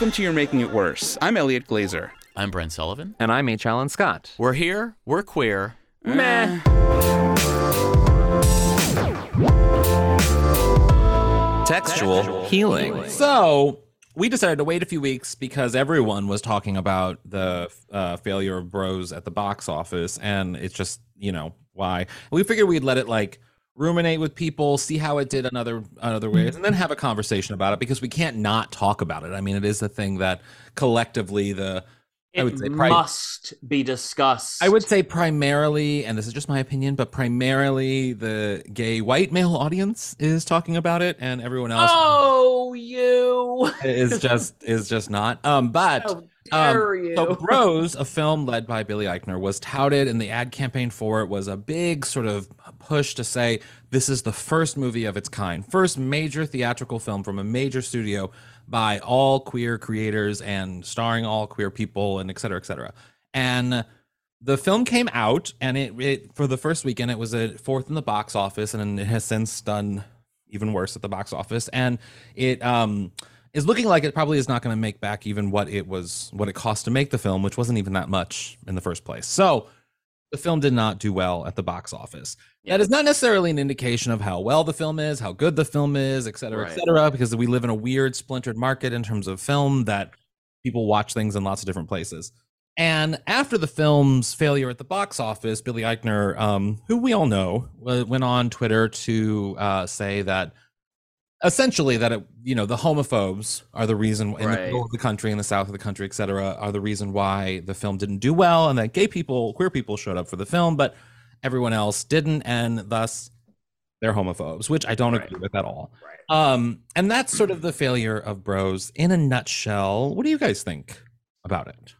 Welcome to You're Making It Worse. I'm Elliot Glazer. I'm Brent Sullivan. And I'm H. Alan Scott. We're here. We're queer. Meh. Textual healing. So we decided to wait a few weeks because everyone was talking about the uh, failure of Bros at the box office, and it's just you know why. We figured we'd let it like ruminate with people, see how it did in other other ways, and then have a conversation about it because we can't not talk about it. I mean, it is the thing that collectively the it I would say must be discussed. I would say primarily, and this is just my opinion, but primarily the gay white male audience is talking about it, and everyone else. Oh, you is just is just not. Um, but um, so Bros, a film led by Billy Eichner, was touted, and the ad campaign for it was a big sort of push to say this is the first movie of its kind, first major theatrical film from a major studio by all queer creators and starring all queer people and et cetera, et cetera. And the film came out, and it, it for the first weekend it was a fourth in the box office, and it has since done even worse at the box office, and it um is looking like it probably is not going to make back even what it was what it cost to make the film, which wasn't even that much in the first place. So the film did not do well at the box office. That is not necessarily an indication of how well the film is, how good the film is, et cetera, et cetera, because we live in a weird splintered market in terms of film that people watch things in lots of different places. And after the film's failure at the box office, Billy Eichner, um, who we all know, went on Twitter to uh, say that essentially that it, you know the homophobes are the reason in the middle of the country, in the south of the country, et cetera, are the reason why the film didn't do well, and that gay people, queer people showed up for the film, but everyone else didn't, and thus they're homophobes, which I don't agree with at all. Um, and that's sort of the failure of Bros in a nutshell. What do you guys think about it?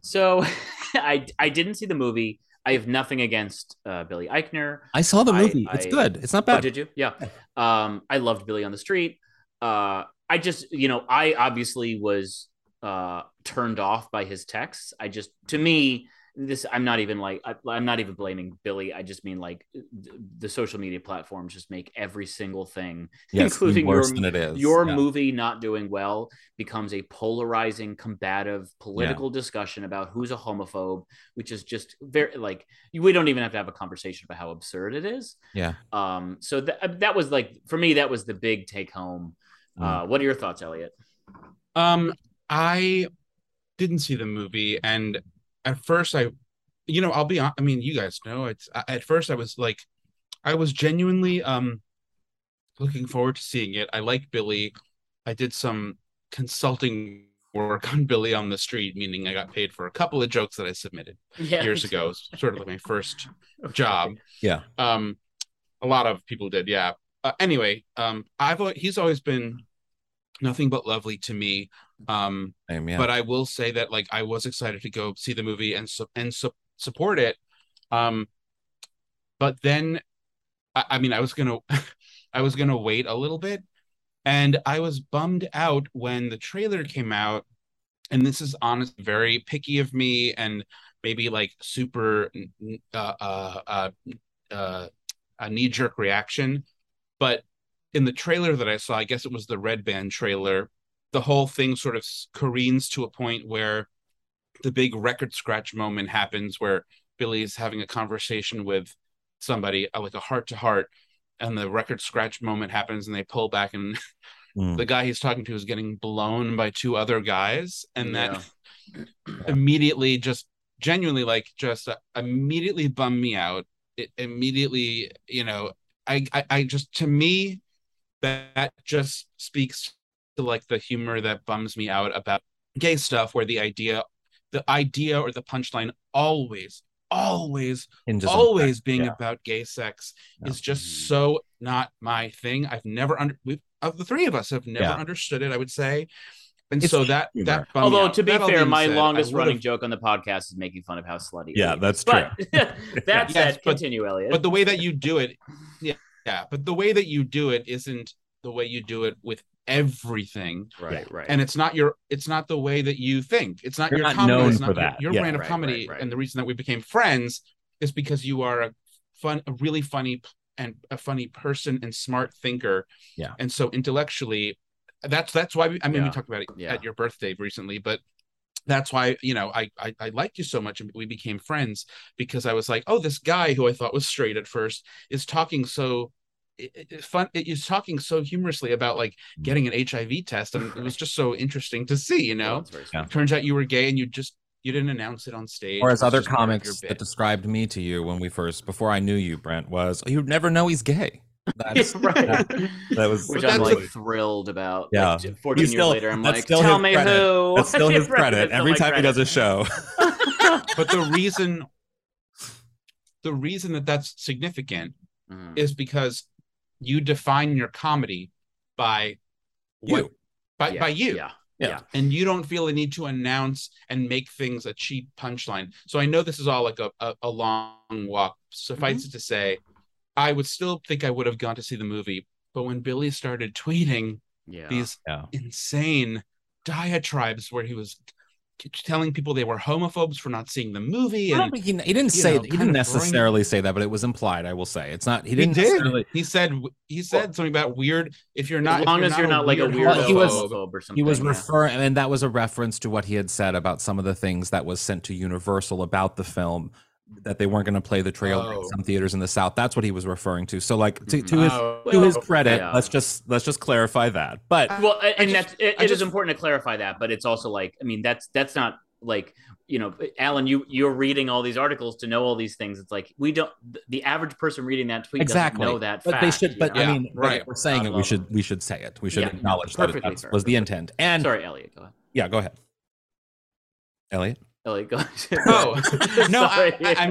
So, I I didn't see the movie. I have nothing against uh, Billy Eichner. I saw the I- movie. it's I- good. It's not Oh, bad. did you? Yeah. Um, I loved Billy on the Street. Uh, I just, you know, I obviously was uh turned off by his texts. I just, to me, this I'm not even like I, I'm not even blaming Billy. I just mean like th- the social media platforms just make every single thing, Yes, including worse your than it is. your Yeah. movie not doing well, becomes a polarizing, combative political discussion about who's a homophobe, which is just very like we don't even have to have a conversation about how absurd it is. Yeah. Um, so that that was like for me, that was the big take home. Uh, what are your thoughts, Elliot? Um, I didn't see the movie, and at first, I, you know, I'll be. hon- I mean, you guys know it's. At first, I was like, I was genuinely um looking forward to seeing it. I like Billy. I did some consulting work on Billy on the street, meaning I got paid for a couple of jokes that I submitted Yeah, years ago. too. It was sort of like my first job. Yeah. Um, a lot of people did, yeah. Uh, anyway, um, I've al- he's always been nothing but lovely to me. Um, yeah. but I will say that like I was excited to go see the movie and su- and su- support it. Um, but then, I, I mean, I was gonna, I was gonna wait a little bit, and I was bummed out when the trailer came out. And this is honest, very picky of me, and maybe like super uh, uh, uh, uh, a knee jerk reaction. But in the trailer that I saw, I guess it was the Red Band trailer. the whole thing sort of careens to a point where the big record scratch moment happens where Billy's having a conversation with somebody uh, like a heart to heart and the record scratch moment happens and they pull back and Mm. the guy he's talking to is getting blown by two other guys and that Yeah. immediately just genuinely like just uh, immediately bummed me out it immediately you know I, I i just to me that, that just speaks to like the humor that bums me out about gay stuff where the idea the idea or the punchline always always always sex, being yeah. about gay sex Yeah. is just mm-hmm. so not my thing i've never under we of the three of us have never Yeah. understood it i would say and It's so that humor. that Although out. to be That fair, my said, longest running joke on the podcast is making fun of how slutty. Yeah, that's is. But that Yes, said, but- continue, Elliot. but the way that you do it yeah yeah but the way that you do it isn't the way you do it with everything right, right, and it's not your it's not the way that you think it's not You're your not comedy known it's for your- that. your, Yeah. brand of Right, comedy right, right. and the reason that we became friends is because you are a fun a really funny and a funny person and smart thinker Yeah. and so intellectually that's that's why we, i mean we talked about it Yeah. at your birthday recently but that's why you know I, I I liked you so much and we became friends because I was like oh this guy who I thought was straight at first is talking so it, it- it's fun it is talking so humorously about like getting an HIV test and it was just so interesting to see you know That's very sweet. Yeah. turns out you were gay and you just you didn't announce it on stage or as other just part of your comics bit. that described me to you when we first before I knew you, Brent, was "Oh, you never know he's gay. That's, right. that, that was Which I'm like thrilled about. Yeah. Like, 14 He's years later, I'm like, still tell me credit. who. that's still his credit still every my time he does a show. but the reason the reason that that's significant Mhm. is because you define your comedy by what You. by, Yeah, by you Yeah. Yeah. and you don't feel a need to announce and make things a cheap punchline. So I know this is all like a, a, a long walk. Suffice Mm-hmm. it to say, I would still think I would have gone to see the movie. But when Billy started tweeting Yeah. these Yeah. insane diatribes where he was t- telling people they were homophobes for not seeing the movie and think he, he didn't you say know, he didn't of throwing- necessarily say that, but it was implied. I will say it's not. He he didn't. did. He said he said something about weird. If you're not, as long if as you're not like a weird Well, he was- or something. He was yeah. referring, and that was a reference to what he had said about some of the things that was sent to Universal about the film that they weren't going to play the trailer in Oh. some theaters in the South. That's what he was referring to. So, like to, to mm-hmm. his Oh, to his oh, credit, yeah. let's just let's just clarify that. But Well, and just- that's it, it is just- important to clarify that, but it's also like, I mean, that's that's not like you know, Alan, you you're reading all these articles to know all these things. It's like we don't. The average person reading that tweet exactly, doesn't know that. but fact, they should. But know? I mean, right. right? We're saying it. We should we should say it. We should Yeah, acknowledge that was the intent. And sorry, Elliot, go ahead. yeah, go ahead, Elliot. Elliot, go ahead. Oh, no, I- Sorry. I- I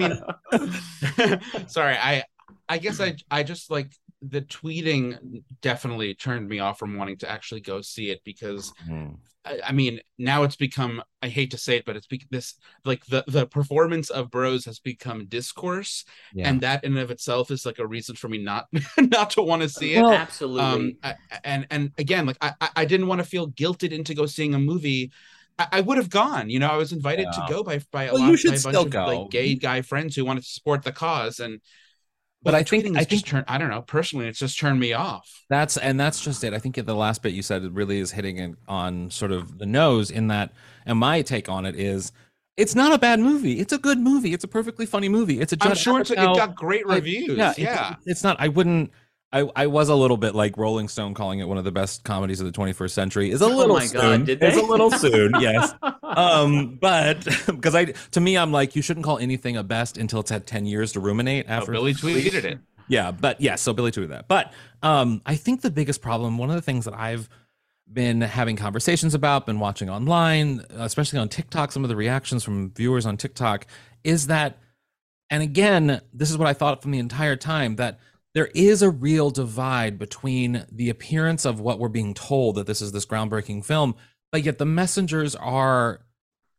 mean- Sorry, I I guess I I just like the tweeting definitely turned me off from wanting to actually go see it because I, I mean now it's become I hate to say it but it's be, this like the the performance of Bros has become discourse Yeah. and that in and of itself is like a reason for me not not to want to see it. Well, absolutely. um I, and and again like I I- I didn't want to feel guilted into go seeing a movie. I, I would have gone, you know. I was invited Yeah. to go by by a Well, lot by a bunch of go. like gay guy friends who wanted to support the cause, and But I think- I just turned. I don't know. Personally, it's just turned me off. That's and that's just it. I think the last bit you said really is hitting it on sort of the nose in that. And my take on it is, it's not a bad movie. It's a good movie. It's a perfectly funny movie. It's a. I'm sure it's, it got great reviews. yeah, Yeah, it's- It's, not. I wouldn't. I, I was a little bit like Rolling Stone calling it one of the best comedies of the 21st century. Is a Oh little my soon. God, did It's a little soon. Yes. Um, but because I to me I'm like you shouldn't call anything a best until it's had 10 years to ruminate Oh, after. Billy tweeted it. Yeah, but yeah, so Billy tweeted that. But um, I think the biggest problem, one of the things that I've been having conversations about, been watching online, especially on TikTok, some of the reactions from viewers on TikTok, is that, and again, this is what I thought from the entire time that there is a real divide between the appearance of what we're being told that this is this groundbreaking film, but yet the messengers are,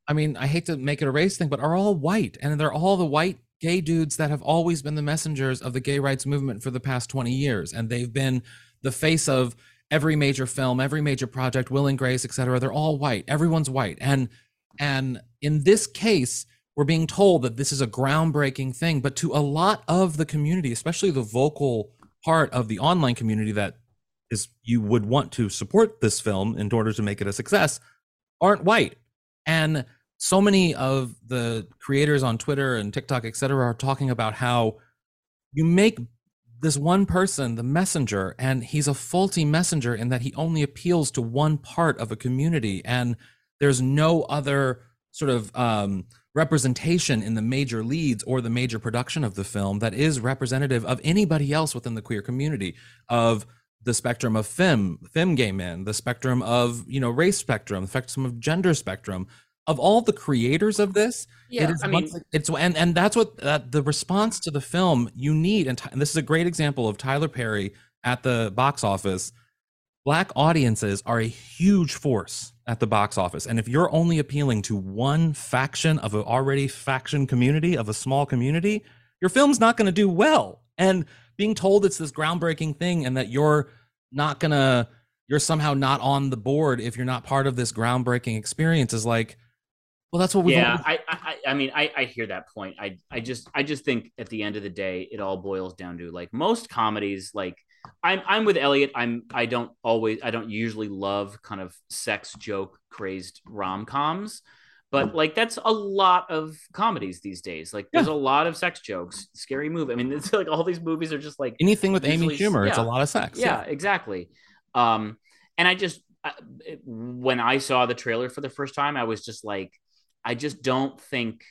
I mean, I hate to make it a race thing, but are all white, and they're all the white gay dudes that have always been the messengers of the gay rights movement for the past 20 years and they've been the face of every major film every major project will and grace etc they're all white. Everyone's white. And and in this case we're being told that this is a groundbreaking thing but to a lot of the community especially the vocal part of the online community that is you would want to support this film in order to make it a success aren't white. And so many of the creators on Twitter and TikTok, et cetera, are talking about how you make this one person the messenger, and he's a faulty messenger in that he only appeals to one part of a community, and there's no other sort of um, representation in the major leads or the major production of the film that is representative of anybody else within the queer community of the spectrum of femme, femme gay men, the spectrum of you know race spectrum, the spectrum of gender spectrum. Of all the creators of this, Yeah, it is I mean- it's and and that's what uh, the response to the film you need, and, and this is a great example of Tyler Perry at the box office. Black audiences are a huge force at the box office, and if you're only appealing to one faction of an already faction community of a small community, your film's not going to do well. And being told it's this groundbreaking thing and that you're not gonna you're somehow not on the board if you're not part of this groundbreaking experience is like well that's what we yeah I, I i mean I, I hear that point. I i just i just think at the end of the day it all boils down to like most comedies like i'm i'm with elliot. I'm i don't always i don't usually love kind of sex joke crazed rom-coms but like that's a lot of comedies these days. Like there's a lot of sex jokes. Scary movie. I mean it's like all these movies are just like anything with amy usually- schumer it's a lot of sex yeah, exactly. Um and i just I- when i saw the trailer for the first time i was just like i just don't think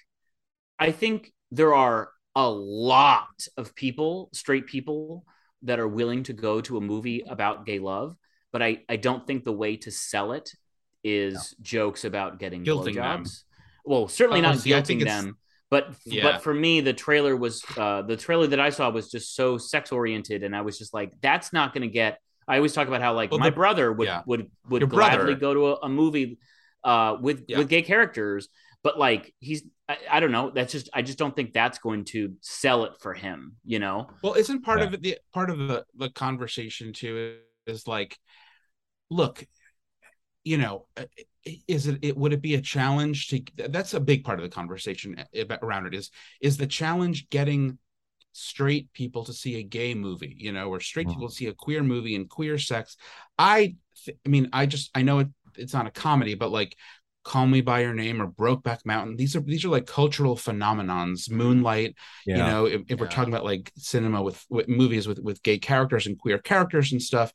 i think there are a lot of people straight people that are willing to go to a movie about gay love but i i don't think the way to sell it is jokes about getting Guilting them. blowjobs well certainly Oh, not see, guilting them but Yeah. but for me the trailer was uh the trailer that i saw was just so sex oriented and i was just like that's not going to get i always talk about how like Well, my the- brother would yeah. would would Your gladly brother. go to a, a movie uh with Yeah. with gay characters but like he's I, I don't know that's just i just don't think that's going to sell it for him you know Well, isn't part Yeah. of it the part of the the conversation too is like, look, you know, uh, is it, it would it be a challenge to? That's a big part of the conversation around it. Is is the challenge getting straight people to see a gay movie, you know, or straight Mhm. people to see a queer movie and queer sex? I, th- I mean, I just I know it, it's not a comedy, but like. Call Me by Your Name or Brokeback Mountain. These are these are like cultural phenomenons. Moonlight, yeah. you know if, if we're talking about like cinema with, with movies with with gay characters and queer characters and stuff.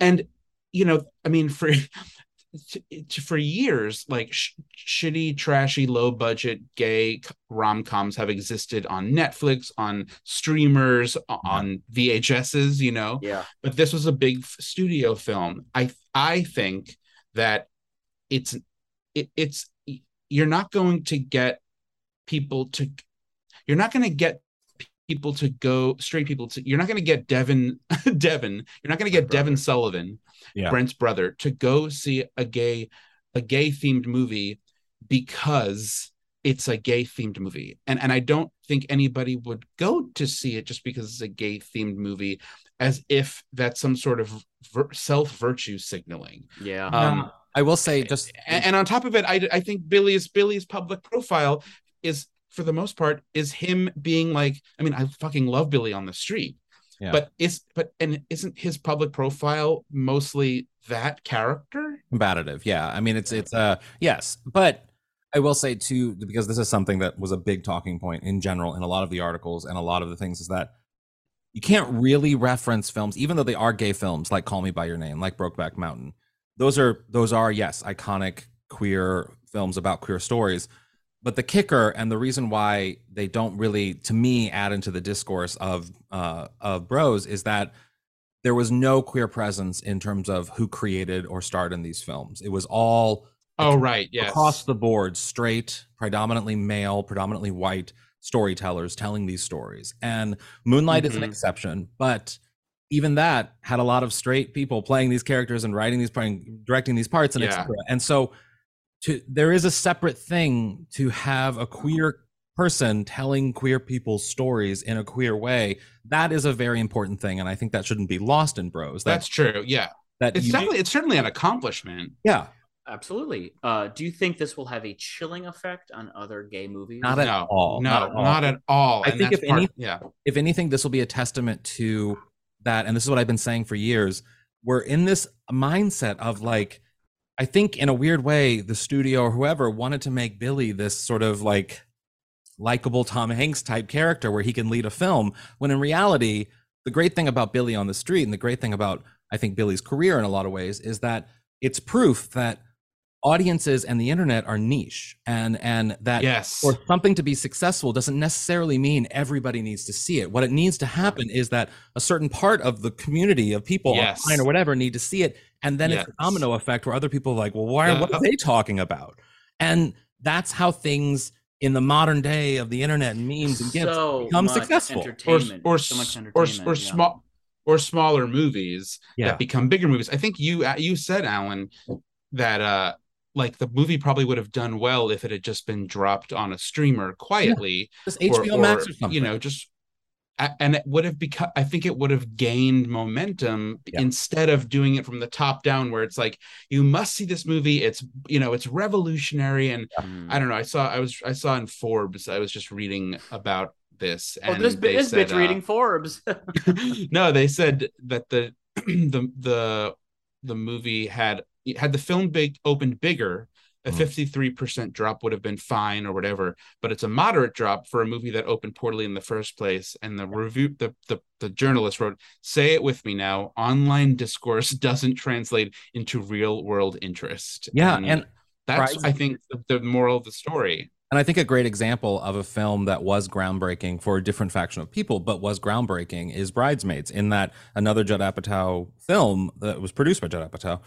And you know i mean for for years like sh- shitty trashy low budget gay rom-coms have existed on netflix on streamers on vhs's you know? Yeah. But this was a big studio film. I i think that it's it, it's you're not going to get people to you're not going to get people to go straight people to you're not going to get devin devin you're not going to get devin sullivan Yeah. brent's brother to go see a gay a gay themed movie because it's a gay themed movie. And and i don't think anybody would go to see it just because it's a gay themed movie as if that's some sort of vir- self virtue signaling. Yeah. Um i will say just and, and on top of it I, I think billy's billy's public profile is for the most part is him being like i mean i fucking love billy on the street Yeah. but is but and isn't his public profile mostly that character? Combative yeah. I mean it's it's uh yes but i will say too because this is something that was a big talking point in general in a lot of the articles and a lot of the things is that you can't really reference films even though they are gay films like call me by your name like brokeback mountain those are those are yes iconic queer films about queer stories. But the kicker and the reason why they don't really to me add into the discourse of uh of bros is that there was no queer presence in terms of who created or starred in these films. It was all oh right. Yes. across the board straight predominantly male predominantly white storytellers telling these stories. And moonlight is an Mhm. exception but even that had a lot of straight people playing these characters and writing these playing directing these parts and Yeah. etc and so to there is a separate thing to have a queer person telling queer people's stories in a queer way. That is a very important thing and i think that shouldn't be lost in bros. That's true yeah. that it's definitely it's certainly an accomplishment. Yeah. Absolutely. Uh do you think this will have a chilling effect on other gay movies? Not at no. all, no not at all. not at all. I And think if part- any- yeah. if anything, this will be a testament to that. And this is what I've been saying for years we're in this mindset of like I think in a weird way, the studio or whoever wanted to make Billy this sort of like likable Tom Hanks type character where he can lead a film. When in reality, the great thing about Billy on the Street and the great thing about, I think, Billy's career in a lot of ways is that it's proof that audiences and the internet are niche and and that Yes. for something to be successful doesn't necessarily mean everybody needs to see it what it needs to happen is that a certain part of the community of people Yes. online or whatever need to see it and then it's a domino effect where other people are like well why Yeah. what are they talking about and that's how things in the modern day of the internet and memes and gifs so become much successful or entertainment or so much s- or or yeah. small or smaller movies Yeah. that become bigger movies. I think you uh, you said Alan that uh like the movie probably would have done well if it had just been dropped on a streamer quietly just or- hbo max or, or something you know just and it would have become i think it would have gained momentum Yeah. instead of doing it from the top down where it's like you must see this movie it's you know it's revolutionary and Mm. i don't know i saw i was i saw in forbes i was just reading about this oh this, they this said, bitch uh, reading forbes no, they said that the the the the movie had had the film big opened bigger, a Mhm. fifty three percent drop would have been fine or whatever. But it's a moderate drop for a movie that opened poorly in the first place. And the review, the the the journalist wrote, "Say it with me now. Online discourse doesn't translate into real world interest." yeah and that's Price- I think the, the moral of the story. And I think a great example of a film that was groundbreaking for a different faction of people, but was groundbreaking, is Bridesmaids. In that another Judd Apatow film that was produced by Judd Apatow,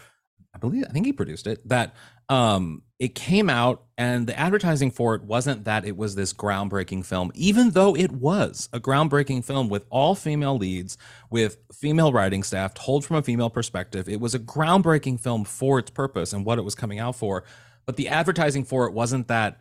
I believe, I think he produced it. That um, it came out, and the advertising for it wasn't that it was this groundbreaking film, even though it was a groundbreaking film with all female leads, with female writing staff, told from a female perspective. It was a groundbreaking film for its purpose and what it was coming out for. But the advertising for it wasn't that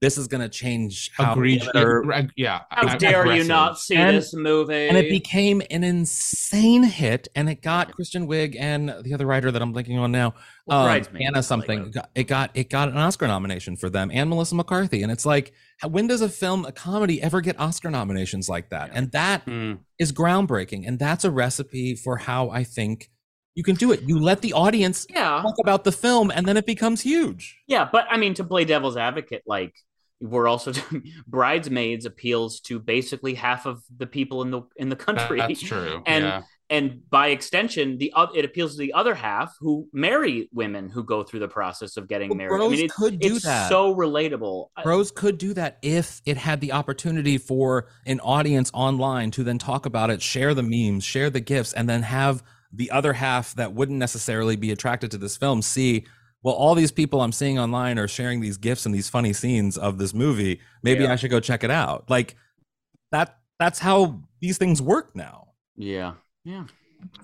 this is going to change how Agreed. women Yeah, yeah. how ag- dare you not see And- this movie. and it became an insane hit and it got Kristen Wiig and the other writer that I'm blinking on now Well, um, Bridesmaids, Anna something. What- it got, it got an Oscar nomination for them and Melissa McCarthy and it's like when does a film a comedy ever get Oscar nominations like that? And that Mm. is groundbreaking and that's a recipe for how I think you can do it. You let the audience yeah. talk about the film and then it becomes huge. Yeah, but I mean, to play devil's advocate, like we're also bridesmaids appeals to basically half of the people in the in the country. That's true. And yeah. and by extension, the oth- it appeals to the other half who marry women who go through the process of getting But married. I mean, it's, could do it's that. so relatable. Bros could do that if it had the opportunity for an audience online to then talk about it, share the memes, share the gifts, and then have the other half that wouldn't necessarily be attracted to this film see, well, all these people I'm seeing online are sharing these gifs and these funny scenes of this movie. Maybe Yeah. I should go check it out. Like that that's how these things work now. yeah, yeah.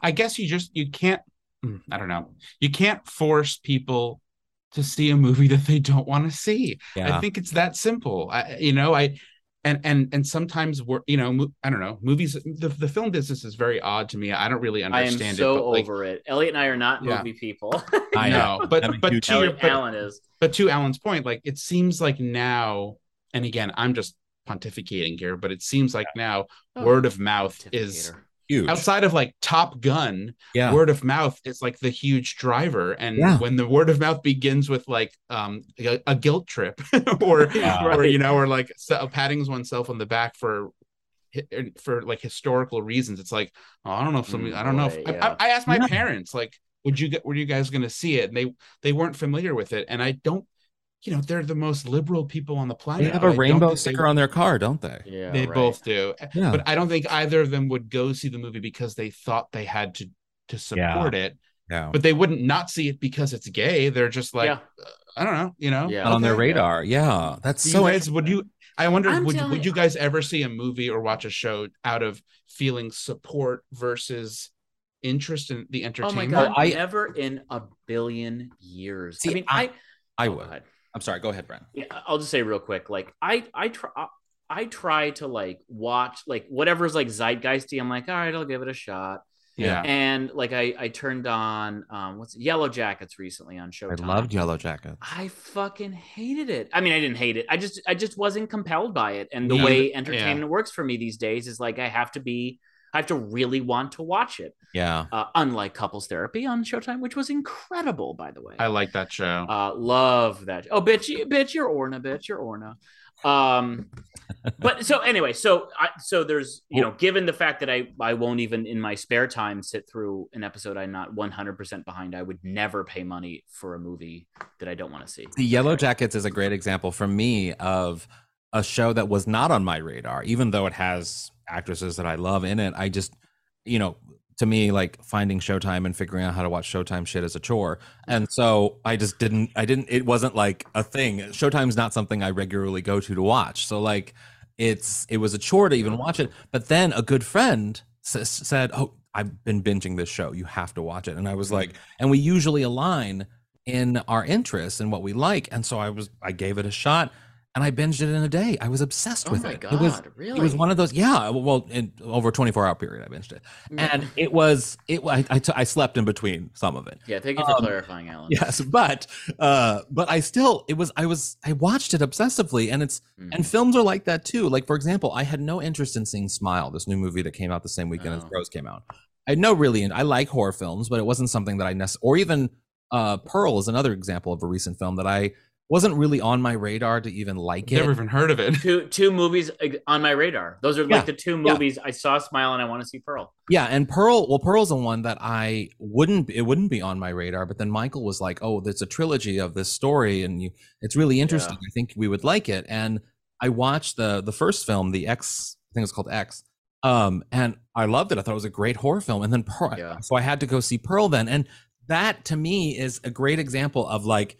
I guess you just you can't mm, I don't know. You can't force people to see a movie that they don't want to see. Yeah. I think it's that simple. I you know, I and and and sometimes we're you know mo- I don't know movies the, the film business is very odd to me I don't really understand I am understand so it but like over it. Elliot and I are not Yeah. movie people. I know. but I'm but to your, but, Alan is. but to Alan's point like it seems like now and again I'm just pontificating here but it seems like now Oh, word of mouth is Pontificator. Huge. outside of like Top Gun yeah. word of mouth is like the huge driver and Yeah. when the word of mouth begins with like um a, a guilt trip or Yeah. or you know or like so, patting oneself on the back for for like historical reasons it's like oh, i don't know if somebody Mm, i don't know if boy, I, yeah. I, I asked my Yeah. parents like would you get were you guys going to see it and they they weren't familiar with it and i don't you know they're the most liberal people on the planet They have but I a rainbow think they- sticker on their car, don't they? Yeah, they right. both do Yeah. but I don't think either of them would go see the movie because they thought they had to to support it. yeah. But they wouldn't not see it because it's gay. They're just like, Yeah. uh, I don't know, you know. Yeah. Not on their radar. Yeah. That's Do so you guys, would you? I wonder, I'm would telling would you- you guys ever see a movie or watch a show out of feeling support versus interest in the entertainment Oh entertainment? my god! I- never in a billion years. I mean, I- I I oh, would. Go ahead. I'm sorry. Go ahead, Brent. Yeah, I'll just say real quick. Like I, I try, I try to like watch like whatever's like zeitgeisty. I'm like, all right, I'll give it a shot. Yeah. And like I, I turned on um, what's Yellow Jackets recently on Showtime. I loved Yellow Jackets. I fucking hated it. I mean, I didn't hate it. I just, I just wasn't compelled by it. And the Neither- way yeah. entertainment works for me these days is like I have to be I have to really want to watch it. Yeah. Uh, unlike Couples Therapy on Showtime, which was incredible, by the way. I like that show. Uh, love that. Oh, bitch, you, bitch, you're Orna, bitch, you're Orna. Um, but so anyway, so I, so there's you know, given the fact that I I won't even in my spare time sit through an episode I'm not 100 percent behind. I would never pay money for a movie that I don't want to see. The Yellow Jackets is a great example for me of a show that was not on my radar, even though it has actresses that I love in it. I just, you know, to me, like finding Showtime and figuring out how to watch Showtime shit is a chore. And so I just didn't, I didn't, it wasn't like a thing. Showtime's not something I regularly go to to watch. So like it's, it was a chore to even watch it. But then a good friend s- said, Oh, I've been binging this show. You have to watch it. And I was like, mm-hmm. and we usually align in our interests and what we like. And so I was, I gave it a shot and I binged it in a day. I was obsessed Oh with it. god, It was, really? it was one of those, yeah. Well, in over a 24 hour period, I binged it, and it was it. I I, t- I slept in between some of it. yeah, thank you for um, clarifying, Alan. Yes, but uh, but I still it was I was I watched it obsessively, and it's Mhm. and films are like that too. Like for example, I had no interest in seeing Smile, this new movie that came out the same weekend as Oh. Bros came out. I no really, I like horror films, but it wasn't something that I necessarily, or even uh, Pearl is another example of a recent film that I wasn't really on my radar to even like it. Never even heard of it. two two movies on my radar. Those are Yeah, like the two yeah. movies I saw Smile and I want to see Pearl. Yeah, and Pearl, well, Pearl's the one that I wouldn't it wouldn't be on my radar, but then Michael was like, "Oh, there's a trilogy of this story and you it's really interesting. I think we would like it." And I watched the the first film, the X, I think it's called X. Um, and I loved it. I thought it was a great horror film. And then Pearl, Yeah. so I had to go see Pearl then. And that to me is a great example of like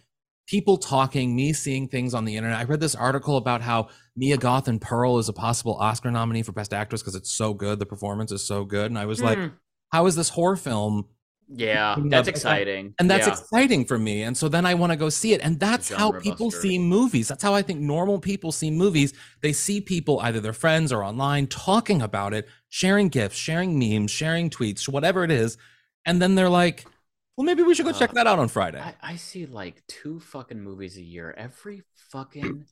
people talking, me seeing things on the internet. I read this article about how Mia Goth and Pearl is a possible Oscar nominee for Best Actress because it's so good. The performance is so good. And I was like, Hmm. how is this horror film? yeah, Yeah, that's but- exciting. And that's yeah. exciting for me. And so then I want to go see it. And that's how people buster. see movies. That's how I think normal people see movies. They see people, either their friends or online, talking about it, sharing gifs, sharing memes, sharing tweets, whatever it is. And then they're like, well, maybe we should go check Uh, that out on Friday. I, I see like two fucking movies a year. Every fucking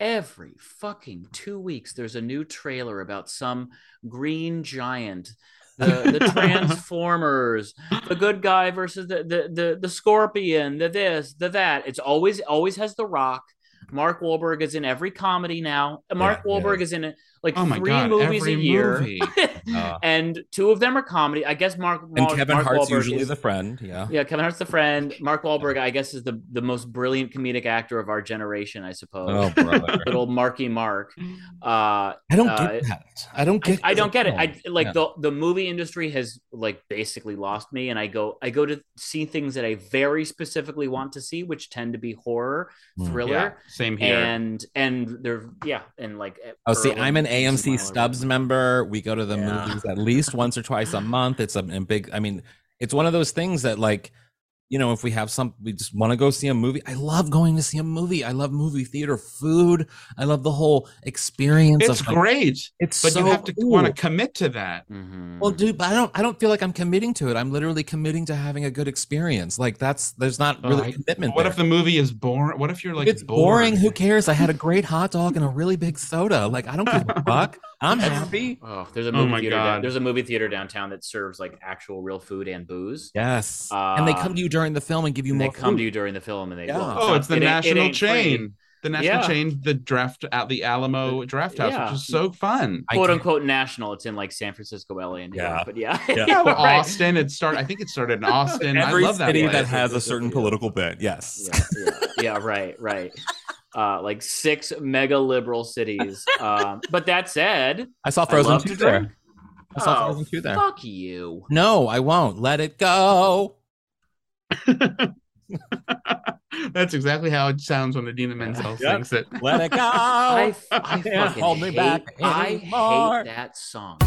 every fucking two weeks there's a new trailer about some green giant. The the Transformers, the good guy versus the the the, the scorpion, the this, the that. It's always always has the rock. Mark Wahlberg is in every comedy now. Mark Yeah, Wahlberg is in like Oh my three God, movies every a year. movie. Uh, and two of them are comedy. I guess Mark and Kevin Mark Hart's Wahlberg usually is- the friend. Yeah. yeah, Kevin Hart's the friend. Mark Wahlberg, I guess, is the the most brilliant comedic actor of our generation, I suppose. Oh, brother. Little Marky Mark. Uh, I don't Uh, get that. I don't I, get I don't get it. I film. like Yeah. the the movie industry has like basically lost me, and I go I go to see things that I very specifically want to see, which tend to be horror, Mm. thriller, Yeah, same here. and and they're yeah, and like Oh, see, I'm an and AMC Stubs member. We go to the Yeah. movies at least once or twice a month. It's a, a big. I mean, it's one of those things that, like, you know, if we have some, we just want to go see a movie. I love going to see a movie. I love movie theater food. I love the whole experience. it's of, like, great, It's but so you have to cool. want to commit to that. Mhm. Well, dude, but I don't. I don't feel like I'm committing to it. I'm literally committing to having a good experience. Like that's there's not really I- commitment. What there. if the movie is boring? What if you're like it's boring. Who cares? I had a great hot dog and a really big soda. Like I don't give a fuck. I'm happy. Oh, there's a Oh movie my theater. down- God. there's a movie theater downtown that serves like actual real food and booze. Yes. and they Uh, come to you during the film and give you And more. they come food. to you during the film, and they Yeah. well, Oh, not- it's the it ain't- it national free. chain. The national Yeah. chain, the draft at the Alamo Drafthouse, Yeah. which is so fun. Quote unquote national. It's in like San Francisco, LA, and New Yeah. York. But yeah, Yeah. Yeah, well, right. Austin. It started. I think it started in Austin. Every I love that city place. that has a certain political bent. Yes. yeah, yeah, yeah, right, right. Uh, like six mega liberal cities. Um, but that said, I saw Frozen love 2 there. drink. I saw Oh, Frozen 2 there. Fuck you. No, I won't. Let it go. That's exactly how it sounds when Idina Menzel Yep. sings it. Let it go. I, I fucking hold me hate, back I hate that song.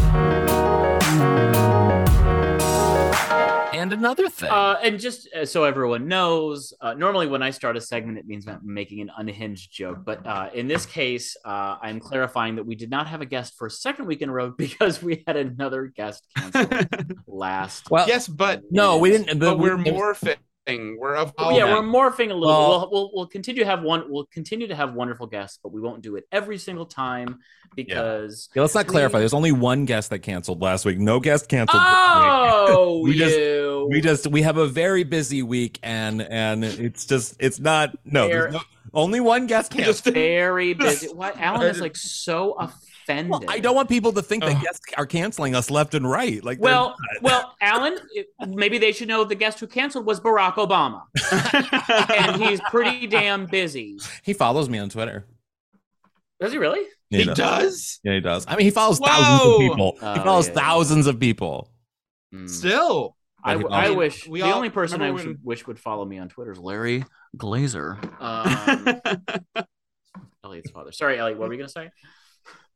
And another thing. Uh, and just uh, so everyone knows, uh, normally when I start a segment, it means I'm making an unhinged joke. But uh, in this case, uh, I'm clarifying that we did not have a guest for a second week in a row because we had another guest cancel last. Well, yes, but no, we didn't. but we're there's- more fit. Morphing. We're Oh, evolving. yeah, we're morphing a little. Well- We'll, we'll we'll continue to have one. We'll continue to have wonderful guests, but we won't do it every single time because Yeah, let's not clarify. There's only one guest that canceled last week. No guest canceled. oh, We just- you. we just we have a very busy week and and it's just it's not no, Fair. there's no only one guest We canceled. just very busy. What Alan is like so offended. Well, I don't want people to think that Ugh. guests are canceling us left and right. Like they're Well, not. well, Alan, it- maybe they should know the guest who canceled was Barack Obama, and he's pretty damn busy. he follows me on Twitter. Does he really? Yeah, he does. does. Yeah, he does. I mean, he follows thousands of Whoa. people. he Oh, follows yeah, yeah. thousands of people. Hmm. Still, I, But I wish we the all- only person I wish, when- wish would follow me on Twitter is Larry Glazer, um, Elliot's father. Sorry, Elliot, what were you gonna say?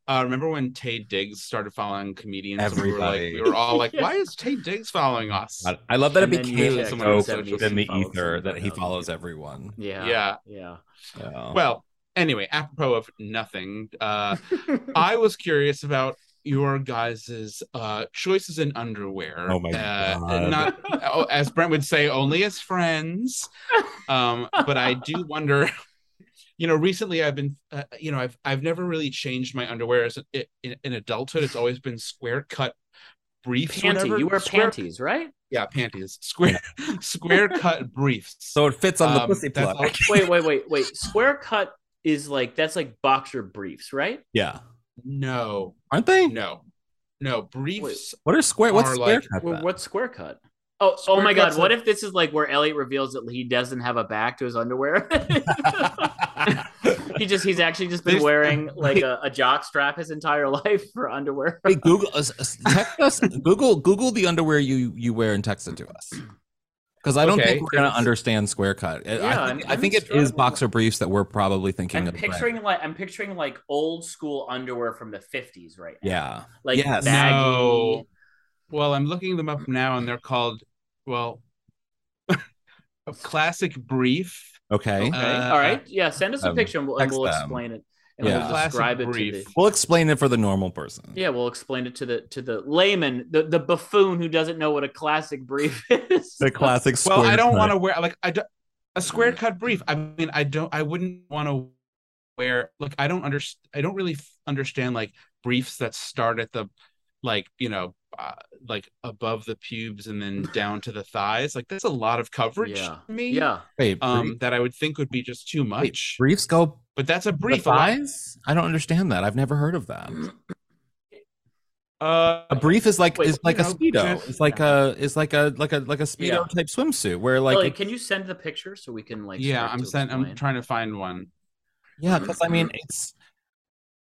uh, remember when Taye Diggs started following comedians? and We were like, Everybody. we were all like, "Why is Taye Diggs following us?" I, I love that And it became check so someone deep in the ether some that he follows everyone. Yeah, Yeah. yeah. So. Well, anyway, apropos of nothing, uh, I was curious about your guys' uh, choices in underwear. Oh my uh, God. Not oh, as Brent would say, only as friends. Um, but I do wonder. You know, recently I've been, uh, you know, I've I've never really changed my underwear as a, in, in adulthood. It's always been square cut briefs. Panty. whatever. You wear Square- panties, right? Yeah, panties. Square square cut briefs. so it fits on the Um, pussy plug. all- Wait, wait, wait, wait. Square cut is like that's like boxer briefs, right? Yeah, No, aren't they? no, no briefs. What are square? What's Are square like- cut? Well, what's square cut? Oh, oh my god! cut's What if this is like where Elliot reveals that he doesn't have a back to his underwear? he just he's actually just been There's- wearing like a, a jock strap his entire life for underwear. Hey, Google uh, us, us- text us. Google Google the underwear you you wear and text it to us. Because I don't Okay, think we're gonna understand square cut. I- Yeah, I I'm- think, I I'm think it is boxer briefs that we're probably thinking I'm of. the brand. picturing like I'm picturing like old school underwear from the 50s right now. Yeah. Like Yes. baggy. No. Well, I'm looking them up now, and they're called well, a classic brief. Okay. Okay. Uh, All right. Yeah. Send us a um, picture and we'll, and we'll explain it. And Yeah. we'll describe it to the We'll explain it for the normal person. Yeah, we'll explain it to the to the layman, the, the buffoon who doesn't know what a classic brief is. The classic square. Well, I don't want to wear like I don't a square cut brief. I mean, I don't. I wouldn't want to wear. Look, I don't understand. I don't really understand like briefs that start at the like you know uh, like above the pubes and then down to the thighs. Like that's a lot of coverage yeah. to me. Yeah. Wait, Um, brief- that I would think would be just too wait, much. briefs go But that's a brief brief. Thighs? I don't understand that. I've never heard of that. Uh, A brief is like Wait, is like a know, speedo. just- It's like a is like a like a like a speedo Yeah. type swimsuit where like Elliot, it- can you send the picture so we can like yeah, I'm to sent. I'm trying to find one. Yeah, because I mean, it's.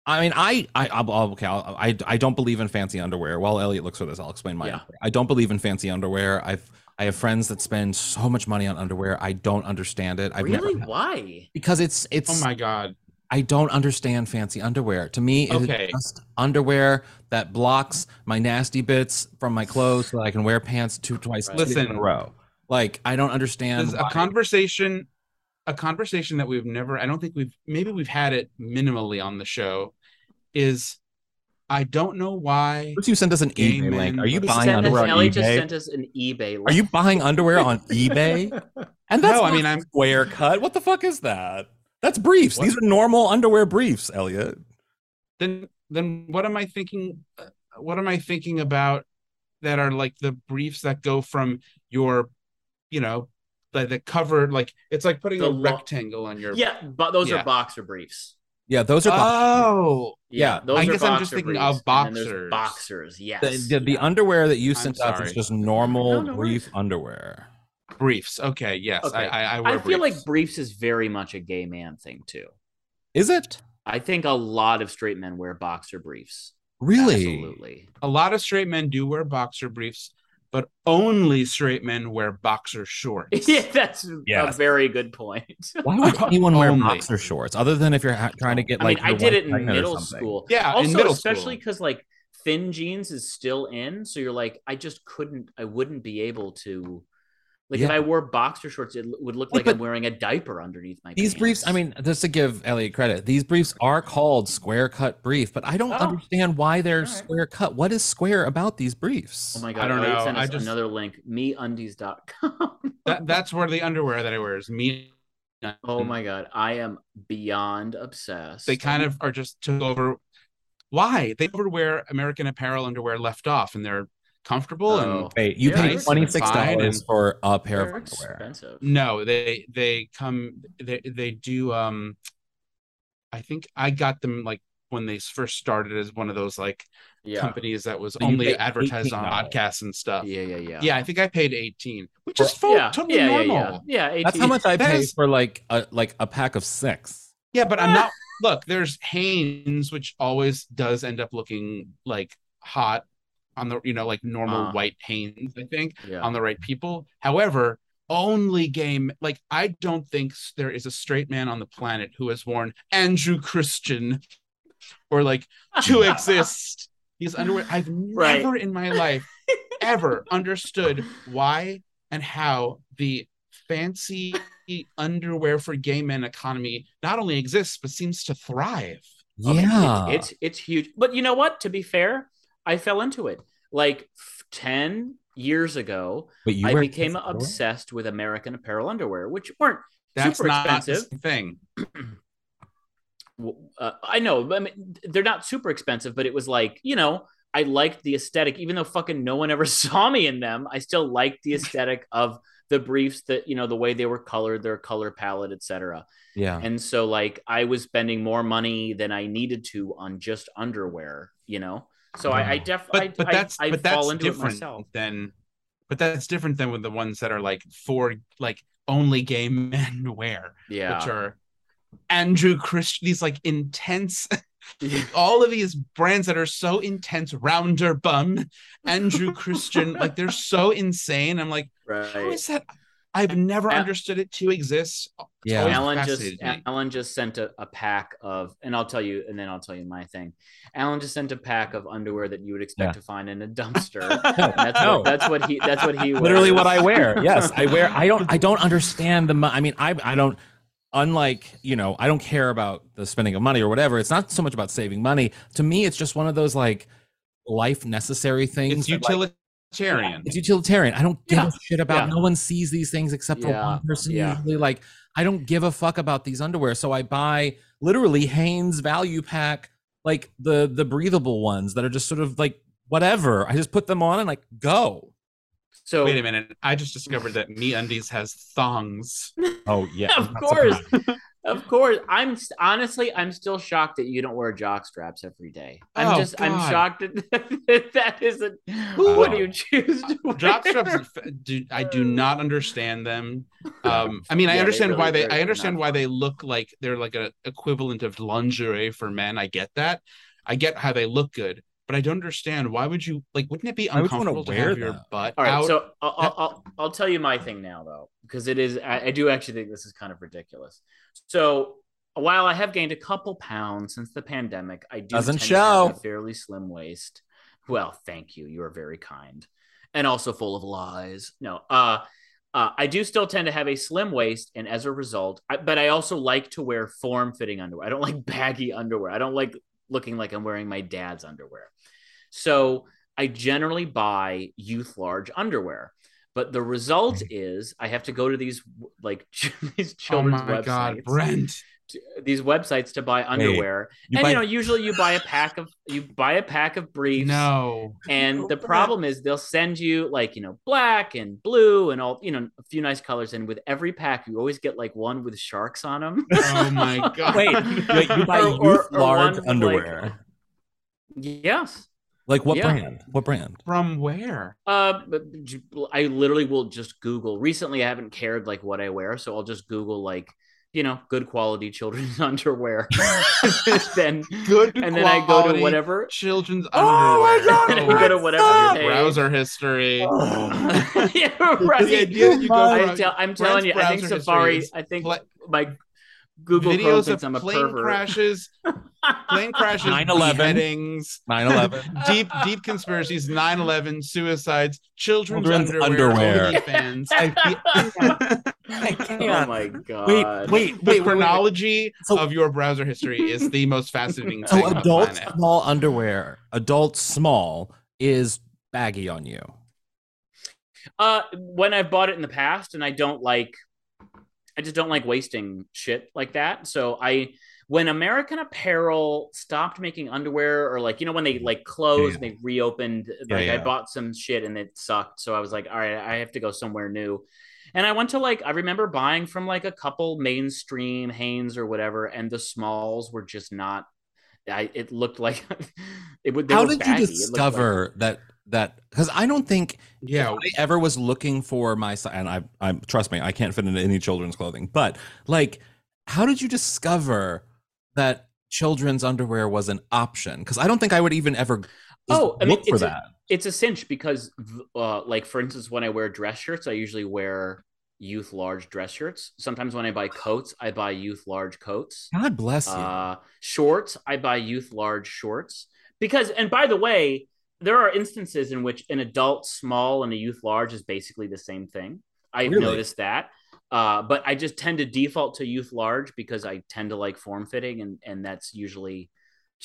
I mean, I, I, I'll, I'll- okay, I'll, I, I don't believe in fancy underwear. While Elliot looks for this, I'll explain my. Yeah. I don't believe in fancy underwear. I've, I have friends that spend so much money on underwear. I don't understand it. I've really? never Why? because it's, it's. Oh my god. I don't understand fancy underwear. To me, it's Okay. just underwear that blocks my nasty bits from my clothes, so that I can wear pants two twice two days in Listen. a row. Like I don't understand. This a conversation a conversation that we've never i don't think we've maybe we've had it minimally on the show is i don't know why First you sent us an Gay eBay link. Are you He buying Send us- underwear on Elliot just sent us an eBay. Link. Are you buying underwear on eBay? And that's No, I mean, I'm- square cut. What the fuck is that? That's briefs. These are normal underwear briefs, Elliot. then then what am i thinking uh, what am i thinking about that are like the briefs that go from your you know like the cover like it's like putting The a lo- rectangle on your Yeah, but those Yeah. are boxer briefs. Yeah, those are box- oh Yeah, those I are guess I'm just thinking briefs, of and then there's boxers. Boxers, yes. the, the, the underwear that you I'm sent us is just normal No, no brief worries. underwear. briefs okay yes Okay. I, I i wear I feel briefs. like briefs is very much a gay man thing too. Is it? I think a lot of straight men wear boxer briefs. Really? Absolutely. a lot of straight men do wear boxer briefs but only straight men wear boxer shorts yeah, that's a very good point. Why would anyone wear Only. boxer shorts other than if you're ha- trying to get like? I mean, like I did it in middle school. Yeah, in Also, middle especially because like thin jeans is still in, so you're like, I just couldn't, I wouldn't be able to. Like if I wore boxer shorts, it would look Like, like I'm wearing a diaper underneath my. These briefs, I mean, just to give Elliot credit, these briefs are called square cut brief, but I don't Oh. understand why they're All right. square cut. What is square about these briefs? Oh my god! I don't Elliot know, Sent I just- another link. MeUndies.com. that that's where the underwear that I wear is me. Oh my god, I am beyond obsessed. They kind of are just took over. Why they overwear American Apparel underwear left off, and they're comfortable Oh. and Wait, you Yeah, paid twenty six dollars for a pair of underwear. expensive. no, they they come they they do um. I think I got them like when they first started as one of those like Yeah. companies that was So only advertised on $18. podcasts and stuff. Yeah, yeah, yeah. Yeah, I think I paid 18, which is full, yeah, totally yeah, yeah, normal. yeah. Yeah, That's 18 how much I That pay is- for like a like a pack of six. Yeah, but I'm not. Look, there's Hanes, which always does end up looking like hot on the, you know, like normal Uh. white Hanes, I think, Yeah. on the right people. However, only game, like, I don't think there is a straight man on the planet who has worn Andrew Christian or like to exist. These underwear, I've Right. never in my life ever understood why and how the fancy underwear for gay men economy not only exists but seems to thrive. It- Yeah, it's, it's it's huge. But you know what? To be fair, I fell into it. Like f- 10 years ago, but you I became this obsessed with American Apparel underwear, which weren't That's super not expensive. the same thing. uh, I know, I mean, they're not super expensive, but it was like, you know, I liked the aesthetic, even though fucking no one ever saw me in them. I still liked the aesthetic of the briefs that, you know, the way they were colored, their color palette, etc. Yeah, And so, like, I was spending more money than I needed to on just underwear, you know? So I, I definitely, But but I, that's I, I but that's fall into it different myself. than but that's different than with the ones that are like for like only gay men wear, Yeah. which are Andrew Christian these like intense all of these brands that are so intense, Rounderbum, Andrew Christian, like they're so insane. I'm like, how right. is that? I've never Al- understood it to exist. It's Yeah. always Alan just fascinated. Alan just sent a, a pack of, and I'll tell you, and then I'll tell you my thing. Alan just sent a pack of underwear that you would expect Yeah. to find in a dumpster. That's no. what that's what he that's what he literally what I wear. Yes, I wear. I don't. I don't understand the. mo- I mean, I. I don't. Unlike you know, I don't care about the spending of money or whatever. It's not so much about saving money. To me, it's just one of those like life necessary things. It's that, like, utilitarian. it's utilitarian. I don't give Yeah. a shit about. Yeah. No one sees these things except for Yeah. one person. Yeah. Usually, like I don't give a fuck about these underwear. So I buy literally Hanes value pack, like the the breathable ones that are just sort of like whatever. I just put them on and like go. So Wait a minute. I just discovered that MeUndies has thongs. Oh yeah, of course, surprised. Of course. I'm honestly, I'm still shocked that you don't wear jock straps every day. I'm Oh, just, I'm shocked that that isn't what Wow. you choose to wear. Jock straps, do, I do not understand them. Um, I mean, I Yeah, they understand really- why they, I understand why they look like they're like an equivalent of lingerie for men. I get that. I get how they look good, but I don't understand why would you like? Wouldn't it be Why would you wanna uncomfortable to wear have your butt All right, out? so I'll, I'll, I'll, I'll tell you my thing now, though, because it is, I, I do actually think this is kind of ridiculous. So while I have gained a couple pounds since the pandemic, I do Doesn't tend to have show. a fairly slim waist. Well, thank you. You are very kind and also full of lies. No, uh, uh, I do still tend to have a slim waist, and as a result, I, but I also like to wear form-fitting underwear. I don't like baggy underwear. I don't like looking like I'm wearing my dad's underwear. So I generally buy youth large underwear. But the result mm. is I have to go to these like these oh children's websites. oh my websites, god, Brent! To- these websites to buy underwear. You and buy- you know, usually you buy a pack of you buy a pack of briefs. No, And the problem is they'll send you like, you know, black and blue and all, you know, a few nice colors. And with every pack, you always get like one with sharks on them. oh my god! Wait, wait, you buy Or- youth or- or large one with, like- underwear. yes. Like, what yeah. brand? What brand? from where? Uh, but j- I literally will just Google. Recently, I haven't cared like what I wear, so I'll just Google like, you know, good quality children's underwear. then Good and then I go to whatever. children's Oh my. God, oh, And then you go to whatever Stop! browser history. Oh. yeah, The right. idea that you go I tell, I'm telling you, I think Safari. I think pla- my Google Chrome videos thinks of I'm a plane pervert. crashes, plane crashes, 9/11. beheadings, 9/11. deep deep conspiracies, 9/11, suicides, children's, Children's underwear, underwear. OnlyFans. I Oh can't. my god! Wait, wait, the wait. wait, wait. chronology So- of your browser history is the most fascinating So thing adult planet. small underwear, adult small is baggy on you. Uh, when I've bought it in the past, and I don't like, I just don't like wasting shit like that. So I, when American Apparel stopped making underwear, or like you know when they like closed, Yeah. they reopened. Yeah, Like I bought some shit and it sucked, so I was like, all right, I have to go somewhere new. And I went to like I remember buying from like a couple mainstream Hanes or whatever, and the smalls were just not. I it looked like it would. they How did baggy. you It looked like- discover that that because I don't think Yeah, I ever was looking for my si- and I I trust me, I can't fit into any children's clothing. But like, how did you discover that children's underwear was an option? Because I don't think I would even ever just Oh, I mean, look for it's a- that. It's a cinch because uh like for instance when i wear dress shirts i usually wear youth large dress shirts. Sometimes when i buy coats i buy youth large coats. God bless you. uh shorts i buy youth large shorts. Because and by the way there are instances in which an adult small and a youth large is basically the same thing. I've Really? noticed that. Uh, but I just tend to default to youth large because I tend to like form fitting, and and that's usually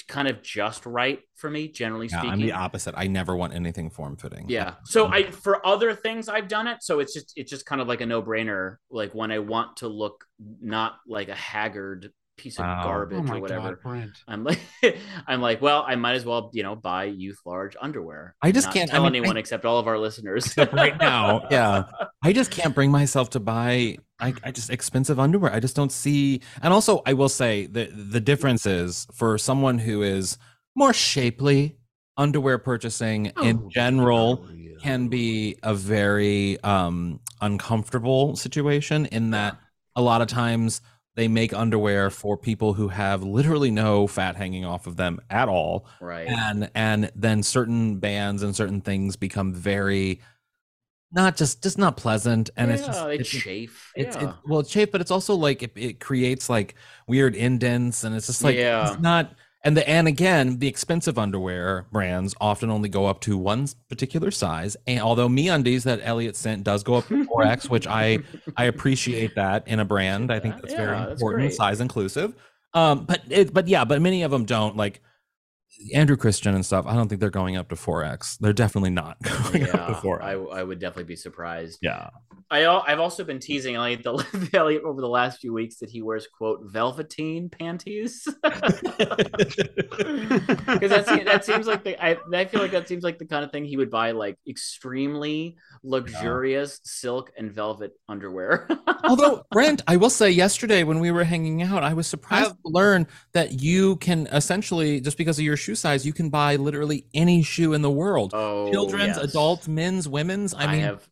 kind of just right for me, generally yeah, speaking. I'm the opposite. I never want anything form fitting. Yeah. So I for other things I've done it. So it's just it's just kind of like a no brainer. Like when I want to look not like a haggard piece of Wow. garbage oh my or whatever. god, Brent. I'm like I'm like, well, I might as well, you know, buy youth large underwear. I just can't- I tell mean, anyone I- except all of our listeners. Right now, yeah. I just can't bring myself to buy I, I just expensive underwear. I just don't see and also I will say the the difference is for someone who is more shapely, underwear purchasing in general can be a very um uncomfortable situation in that a lot of times they make underwear for people who have literally no fat hanging off of them at all right. and and then certain bands and certain things become very not just just not pleasant and it's just they it's, chafe. it's yeah. it, well it's shape but it's also like it, it creates like weird indents and it's just like Yeah. it's not and the and again the expensive underwear brands often only go up to one particular size and although MeUndies that elliot sent does go up to 4x which i i appreciate that in a brand i think that. that's very that's important great. size inclusive um but it but yeah but many of them don't like Andrew Christian and stuff, I don't think they're going up to 4X. They're definitely not going up to yeah, 4X. I, I would definitely be surprised. yeah. I I've also been teasing Elliot, the, Elliot over the last few weeks that he wears quote velveteen panties because that that seems like the I, I feel like that seems like the kind of thing he would buy like extremely luxurious silk and velvet underwear. Although, Brent, I will say yesterday when we were hanging out, I was surprised to learn that you can essentially, just because of your shoe size, you can buy literally any shoe in the world. oh, Children's, yes. adults, men's, women's. I I, mean, have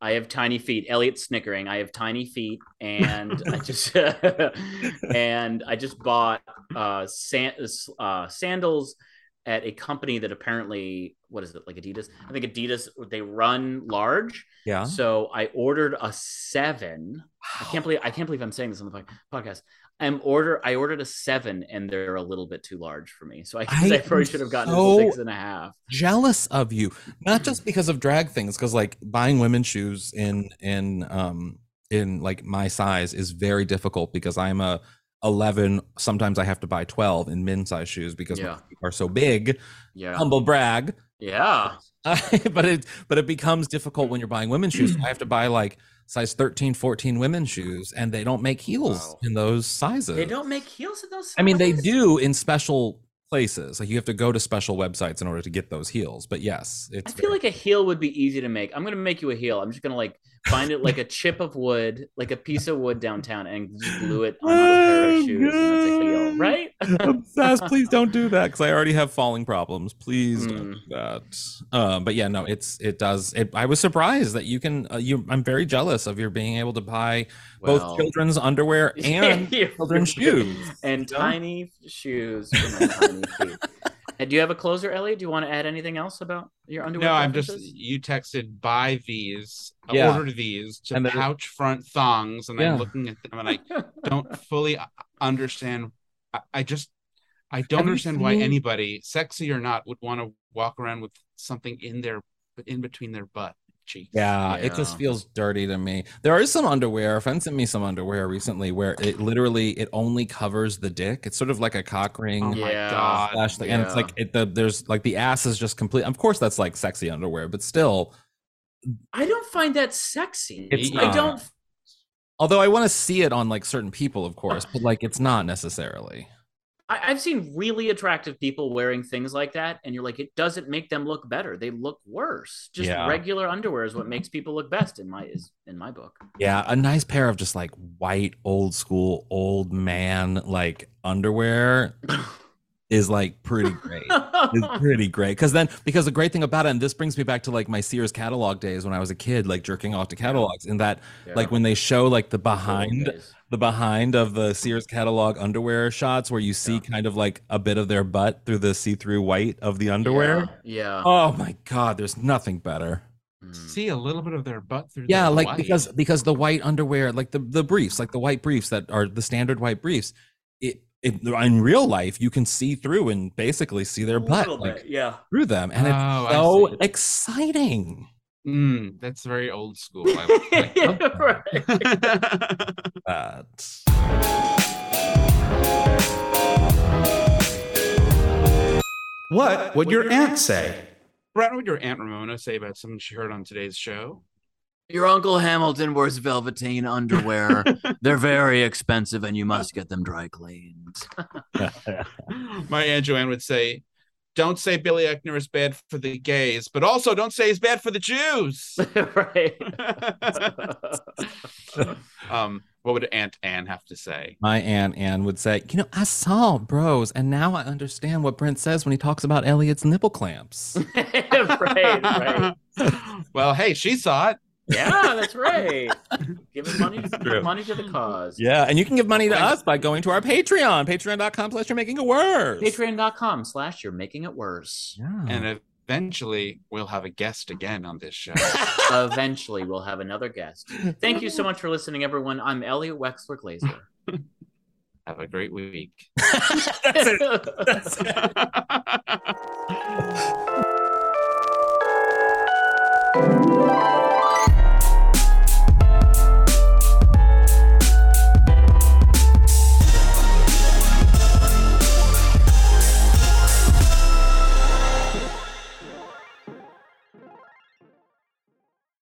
I have tiny feet. Elliot's snickering. I have tiny feet, and I just and I just bought uh, san- uh sandals at a company that apparently what is it like Adidas? I think Adidas they run large. yeah. So I ordered a seven. I can't believe I can't believe I'm saying this on the podcast. I'm order I ordered a seven and they're a little bit too large for me. So I, I I probably should have gotten so- a six and a half. jealous of you not just because of drag things because like buying women's shoes in in um in like my size is very difficult because i'm a 11 sometimes i have to buy 12 in men's size shoes because Yeah. are so big Yeah. humble brag Yeah. but it but it becomes difficult when you're buying women's shoes i have to buy like size 13 14 women's shoes and they don't make heels Wow. in those sizes They don't make heels in those. Sizes. I mean, they do in special places. Like you have to go to special websites in order to get those heels. But yes, I feel very- like a heel would be easy to make. I'm gonna make you a heel. I'm just gonna like find it like a chip of wood, like a piece of wood downtown, and glue it on a pair of Oh, shoes, and that's a heel, right? obsessed. Please don't do that because I already have falling problems. Please don't Mm. do that. Uh, but yeah, no, it's it does. It, I was surprised that you can. Uh, you, I'm very jealous of your being able to buy Well, both children's underwear and children's shoes. and you know? tiny shoes for my tiny feet. And do you have a closer, Elliot? Do you want to add anything else about your underwear? No, I'm just you texted buy these, uh, Yeah. order these to And pouch front thongs, and Yeah. I'm looking at them and I don't fully uh, understand. I, I just I don't Have understand why anybody, sexy or not, would want to walk around with something in their in between their butt cheeks. Yeah, it just feels dirty to me. There is some underwear. Fen sent me some underwear recently where it literally it only covers the dick. It's sort of like a cock ring. Oh Yeah. Uh, god. slash thing, and it's like it, the there's like the ass is just complete. Of course, that's like sexy underwear, but still, I don't find that sexy. It's I don't. Although I want to see it on like certain people, of course, but like it's not necessarily. I, I've seen really attractive people wearing things like that, and you're like, it doesn't make them look better. They look worse. Just Yeah. regular underwear is what mm-hmm. makes people look best in my is in my book. Yeah, a nice pair of just like white, old school, old man like underwear is like pretty great. It's pretty great because then because the great thing about it, and this brings me back to like my Sears catalog days when I was a kid, like jerking off to catalogs, and that like when they show like the behind Days. The behind of the Sears catalog underwear shots where you see kind of like a bit of their butt through the see-through white of the underwear. Yeah. Oh my god, there's nothing better. Mm. See a little bit of their butt through. Yeah, the like white. because because the white underwear, like the the briefs, like the white briefs that are the standard white briefs, it, it in real life you can see through and basically see their A butt little like bit, yeah. through them, and Oh, it's so exciting. Mm, that's very old school. I Right. like But What would your aunt say? Brett, what would your Aunt Ramona say about something she heard on today's show? Your Uncle Hamilton wears velveteen underwear. They're very expensive and you must get them dry cleaned. My Aunt Joanne would say, Don't say Billy Eichner is bad for the gays, but also don't say he's bad for the Jews. right. um, what would Aunt Anne have to say? my aunt Anne would say, you know, I saw Bros, and now I understand what Brent says when he talks about Elliot's nipple clamps. right. Right. well, hey, she saw it. Yeah, that's right. Giving money, true. money to the cause. yeah, and you can give money to us by going to our Patreon, patreon.com slash you're making it worse. Patreon.com slash you're making it worse. Yeah. And eventually we'll have a guest again on this show. Eventually, we'll have another guest. Thank you so much for listening, everyone. I'm Elliot Wexler Glazer. have a great week. That's it. That's it.